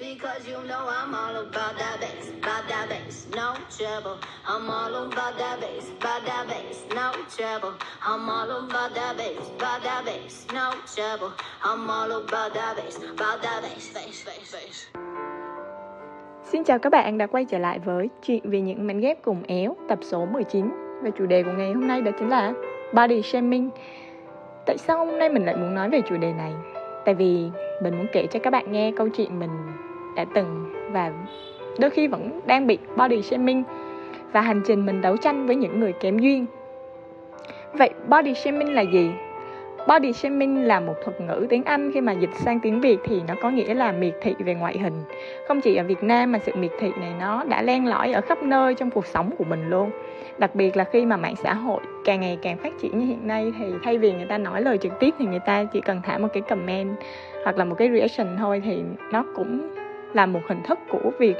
Because you know I'm all about that bass, about that bass, no trouble. I'm all about that bass, about that bass, no trouble. I'm all about that bass, about that bass, no trouble. I'm all about that bass, about that bass, bass, bass, bass. Xin chào các bạn đã quay trở lại với chuyện về những mảnh ghép cùng éo tập số 19 và chủ đề của ngày hôm nay đó chính là body shaming. Tại sao hôm nay mình lại muốn nói về chủ đề này? Tại vì mình muốn kể cho các bạn nghe câu chuyện mình đã từng và đôi khi vẫn đang bị body shaming và hành trình mình đấu tranh với những người kém duyên. Vậy body shaming là gì? Body shaming là một thuật ngữ tiếng Anh khi mà dịch sang tiếng Việt thì nó có nghĩa là miệt thị về ngoại hình. Không chỉ ở Việt Nam mà sự miệt thị này nó đã len lỏi ở khắp nơi trong cuộc sống của mình luôn. Đặc biệt là khi mà mạng xã hội càng ngày càng phát triển như hiện nay thì thay vì người ta nói lời trực tiếp thì người ta chỉ cần thả một cái comment hoặc là một cái reaction thôi thì nó cũng là một hình thức của việc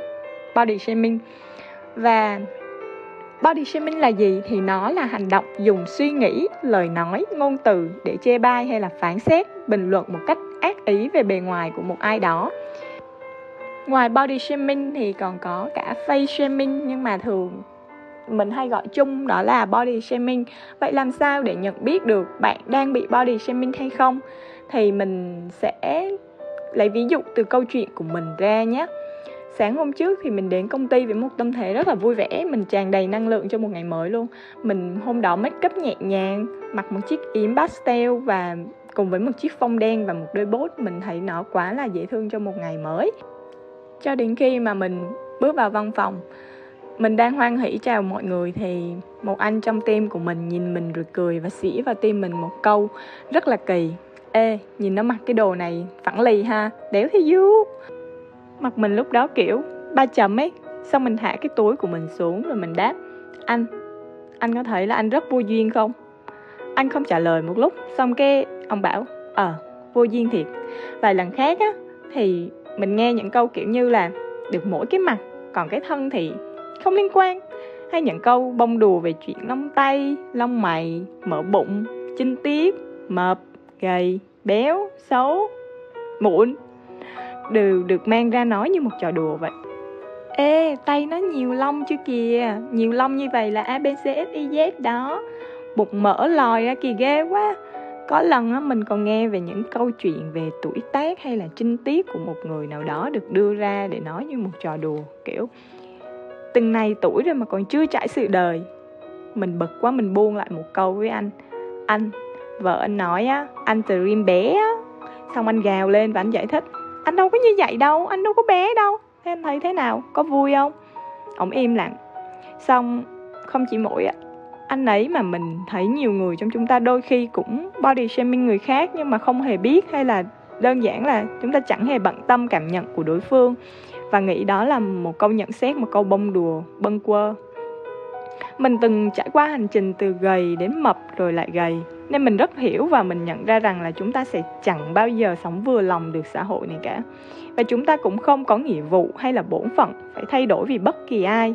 body shaming. Và Body shaming là gì? Thì nó là hành động dùng suy nghĩ, lời nói, ngôn từ để chê bai hay là phán xét, bình luận một cách ác ý về bề ngoài của một ai đó. Ngoài body shaming thì còn có cả face shaming nhưng mà thường mình hay gọi chung đó là body shaming. Vậy làm sao để nhận biết được bạn đang bị body shaming hay không? Thì mình sẽ lấy ví dụ từ câu chuyện của mình ra nhé. Sáng hôm trước thì mình đến công ty với một tâm thế rất là vui vẻ. Mình tràn đầy năng lượng cho một ngày mới luôn. Mình hôm đó make up nhẹ nhàng, mặc một chiếc yếm pastel và cùng với một chiếc phong đen và một đôi bốt, mình thấy nó quá là dễ thương cho một ngày mới. Cho đến khi mà mình bước vào văn phòng, mình đang hoan hỉ chào mọi người thì một anh trong team của mình nhìn mình rồi cười và xỉ vào tim mình một câu rất là kỳ ê nhìn nó mặc cái đồ này phẳng lì ha đéo thế du mặt mình lúc đó kiểu ba chấm ấy xong mình thả cái túi của mình xuống rồi mình đáp. Anh anh có thấy là anh rất vô duyên không? Anh không trả lời một lúc xong cái ông bảo ờ à, vô duyên thiệt. Vài lần khác á thì mình nghe những câu kiểu như là được mỗi cái mặt còn cái thân thì không liên quan. Hay những câu bông đùa về chuyện lông tay lông mày mở bụng chinh tiết mập gầy béo xấu mụn đều được mang ra nói như một trò đùa vậy. Ê tay nó nhiều lông chưa kìa? Nhiều lông như vậy là abcdez đó. Bụng mỡ lòi ra kìa ghê quá. Có lần á, mình còn nghe về những câu chuyện về tuổi tác hay là trinh tiết của một người nào đó được đưa ra để nói như một trò đùa kiểu từng này tuổi rồi mà còn chưa trải sự đời. Mình bực quá mình buông lại một câu với anh. Anh vợ anh nói á, anh từ rim bé á. Xong anh gào lên và anh giải thích, anh đâu có như vậy đâu, anh đâu có bé đâu. Thế anh thấy thế nào? Có vui không? Ông im lặng. Xong không chỉ mỗi anh ấy mà mình thấy nhiều người trong chúng ta đôi khi cũng body shaming người khác nhưng mà không hề biết hay là đơn giản là chúng ta chẳng hề bận tâm cảm nhận của đối phương. Và nghĩ đó là một câu nhận xét, một câu bông đùa, bâng quơ mình từng trải qua hành trình từ gầy đến mập rồi lại gầy. Nên mình rất hiểu và mình nhận ra rằng là chúng ta sẽ chẳng bao giờ sống vừa lòng được xã hội này cả. Và chúng ta cũng không có nghĩa vụ hay là bổn phận phải thay đổi vì bất kỳ ai.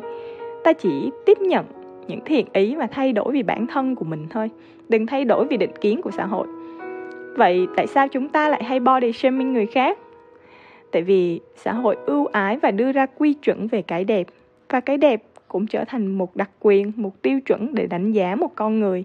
Ta chỉ tiếp nhận những thiện ý và thay đổi vì bản thân của mình thôi. Đừng thay đổi vì định kiến của xã hội. Vậy tại sao chúng ta lại hay body shaming người khác? Tại vì xã hội ưu ái và đưa ra quy chuẩn về cái đẹp. Và cái đẹp cũng trở thành một đặc quyền, một tiêu chuẩn để đánh giá một con người.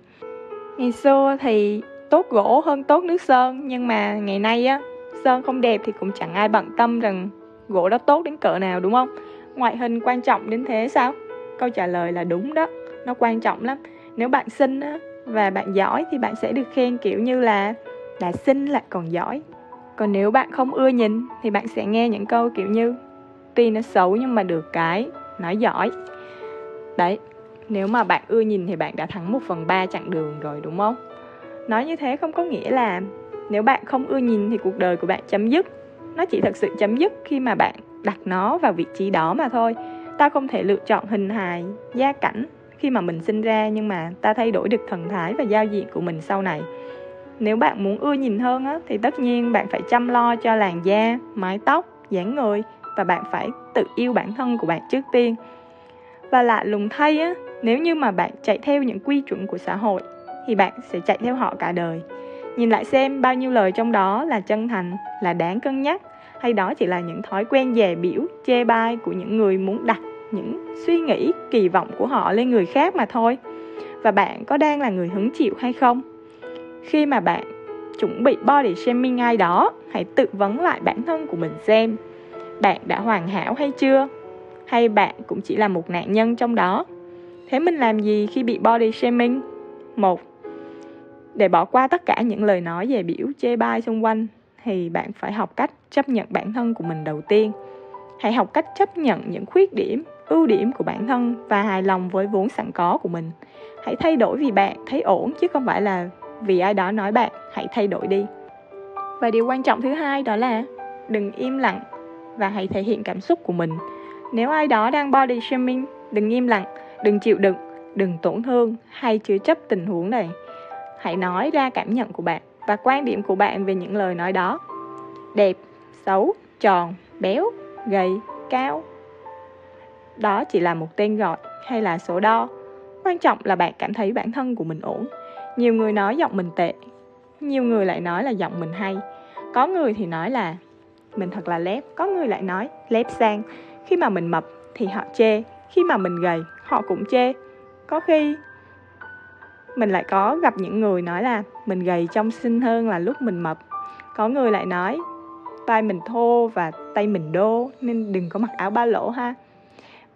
Ngày xưa thì tốt gỗ hơn tốt nước sơn, nhưng mà ngày nay á, sơn không đẹp thì cũng chẳng ai bận tâm rằng gỗ đó tốt đến cỡ nào, đúng không? Ngoại hình quan trọng đến thế sao? Câu trả lời là đúng đó, nó quan trọng lắm. Nếu bạn xinh á và bạn giỏi thì bạn sẽ được khen kiểu như là đã xinh lại còn giỏi. Còn nếu bạn không ưa nhìn thì bạn sẽ nghe những câu kiểu như tuy nó xấu nhưng mà được cái nói giỏi đấy nếu mà bạn ưa nhìn thì bạn đã thắng một phần ba chặng đường rồi đúng không? Nói như thế không có nghĩa là nếu bạn không ưa nhìn thì cuộc đời của bạn chấm dứt. Nó chỉ thật sự chấm dứt khi mà bạn đặt nó vào vị trí đó mà thôi. Ta không thể lựa chọn hình hài gia cảnh khi mà mình sinh ra nhưng mà ta thay đổi được thần thái và giao diện của mình sau này. Nếu bạn muốn ưa nhìn hơn á, thì tất nhiên bạn phải chăm lo cho làn da mái tóc dáng người và bạn phải tự yêu bản thân của bạn trước tiên và lạ lùng thay á, nếu như mà bạn chạy theo những quy chuẩn của xã hội, thì bạn sẽ chạy theo họ cả đời. Nhìn lại xem bao nhiêu lời trong đó là chân thành, là đáng cân nhắc, hay đó chỉ là những thói quen dè biểu chê bai của những người muốn đặt những suy nghĩ, kỳ vọng của họ lên người khác mà thôi. Và bạn có đang là người hứng chịu hay không? Khi mà bạn chuẩn bị body shaming ai đó, hãy tự vấn lại bản thân của mình xem, bạn đã hoàn hảo hay chưa? Hay bạn cũng chỉ là một nạn nhân trong đó? Thế mình làm gì khi bị body shaming? Một, để bỏ qua tất cả những lời nói về biểu chê bai xung quanh, thì bạn phải học cách chấp nhận bản thân của mình đầu tiên. Hãy học cách chấp nhận những khuyết điểm, ưu điểm của bản thân và hài lòng với vốn sẵn có của mình. Hãy thay đổi vì bạn thấy ổn, chứ không phải là vì ai đó nói bạn, hãy thay đổi đi. Và điều quan trọng thứ hai đó là đừng im lặng và hãy thể hiện cảm xúc của mình nếu ai đó đang body shaming, đừng im lặng, đừng chịu đựng, đừng tổn thương hay chứa chấp tình huống này. Hãy nói ra cảm nhận của bạn và quan điểm của bạn về những lời nói đó. Đẹp, xấu, tròn, béo, gầy, cao. Đó chỉ là một tên gọi hay là số đo. Quan trọng là bạn cảm thấy bản thân của mình ổn. Nhiều người nói giọng mình tệ, nhiều người lại nói là giọng mình hay. Có người thì nói là mình thật là lép, có người lại nói lép sang khi mà mình mập thì họ chê, khi mà mình gầy, họ cũng chê. Có khi mình lại có gặp những người nói là mình gầy trông xinh hơn là lúc mình mập. Có người lại nói, tay mình thô và tay mình đô, nên đừng có mặc áo ba lỗ ha.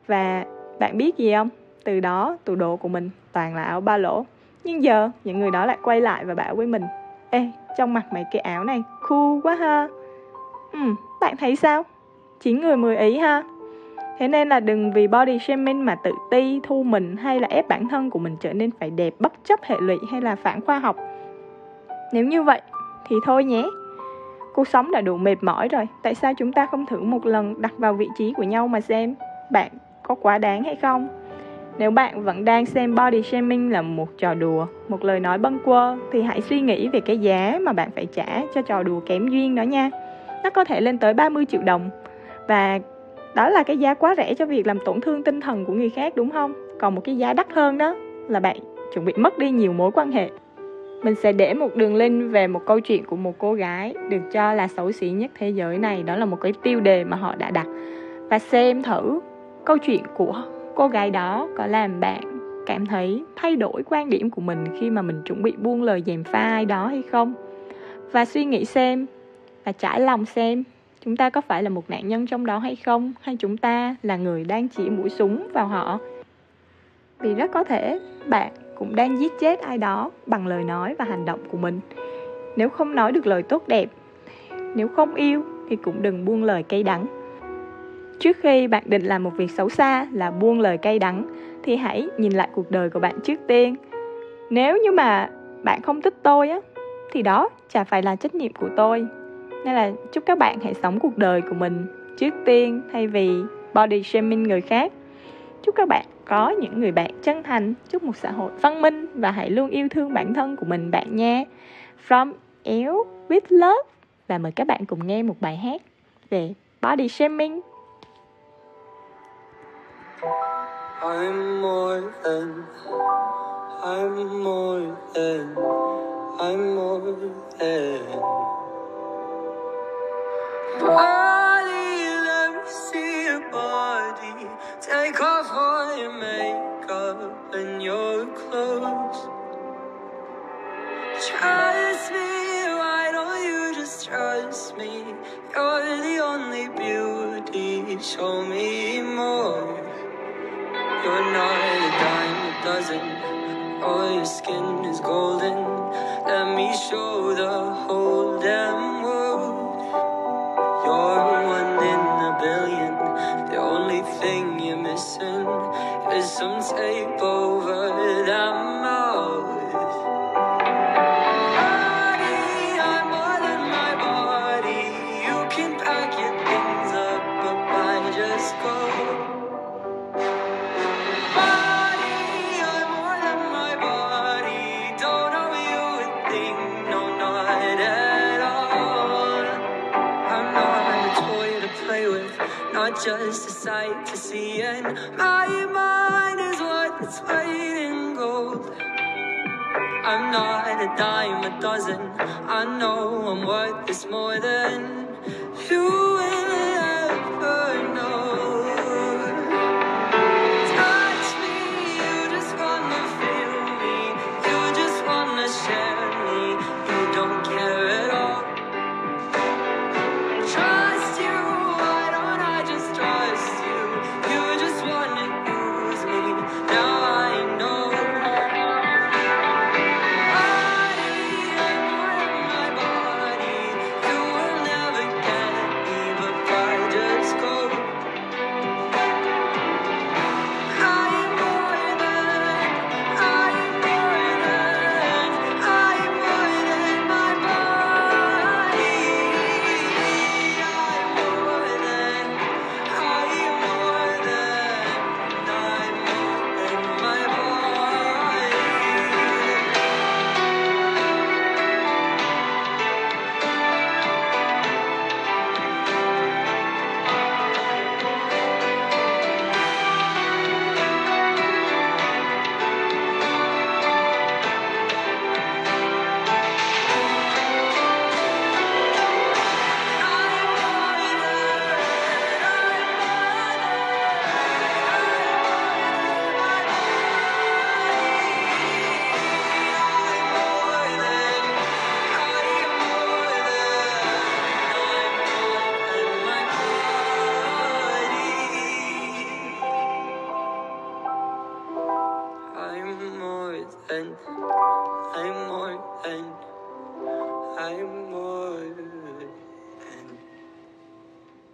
Và bạn biết gì không? Từ đó tủ đồ của mình toàn là áo ba lỗ. Nhưng giờ, những người đó lại quay lại và bảo với mình, ê trong mặt mày cái áo này, cool quá ha. Ừ bạn thấy sao? Chín người mười ý ha thế nên là đừng vì body shaming mà tự ti thu mình hay là ép bản thân của mình trở nên phải đẹp bất chấp hệ lụy hay là phản khoa học. Nếu như vậy thì thôi nhé. Cuộc sống đã đủ mệt mỏi rồi tại sao chúng ta không thử một lần đặt vào vị trí của nhau mà xem? Bạn có quá đáng hay không? Nếu bạn vẫn đang xem body shaming là một trò đùa, một lời nói bâng quơ thì hãy suy nghĩ về cái giá mà bạn phải trả cho trò đùa kém duyên đó nha. Nó có thể lên tới 30 triệu đồng. Và đó là cái giá quá rẻ cho việc làm tổn thương tinh thần của người khác đúng không? Còn một cái giá đắt hơn đó là bạn chuẩn bị mất đi nhiều mối quan hệ. Mình sẽ để một đường link về một câu chuyện của một cô gái được cho là xấu xí nhất thế giới này, đó là một cái tiêu đề mà họ đã đặt và xem thử câu chuyện của cô gái đó có làm bạn cảm thấy thay đổi quan điểm của mình khi mà mình chuẩn bị buông lời dèm pha ai đó hay không và suy nghĩ xem và trải lòng xem chúng ta có phải là một nạn nhân trong đó hay không? Hay chúng ta là người đang chỉ mũi súng vào họ? Vì rất có thể, bạn cũng đang giết chết ai đó bằng lời nói và hành động của mình. Nếu không nói được lời tốt đẹp, nếu không yêu thì cũng đừng buông lời cay đắng. Trước khi bạn định làm một việc xấu xa là buông lời cay đắng, thì hãy nhìn lại cuộc đời của bạn trước tiên. Nếu như mà bạn không thích tôi á, thì đó chả phải là trách nhiệm của tôi nên là chúc các bạn hãy sống cuộc đời của mình trước tiên thay vì body shaming người khác. Chúc các bạn có những người bạn chân thành chúc một xã hội văn minh và hãy luôn yêu thương bản thân của mình bạn nha. From éo with love và mời các bạn cùng nghe một bài hát về body shaming. I'm more than, I'm more than, I'm more than. Body, let me see your body. Take off all your makeup and your clothes. Trust me, why don't you just trust me? You're the only beauty. Show me more. You're not a dime a dozen. All your skin is golden. Let me show the whole damn just a sight to see. And my mind is worth its weight in gold. I'm not a dime a dozen. I know I'm worth this more than you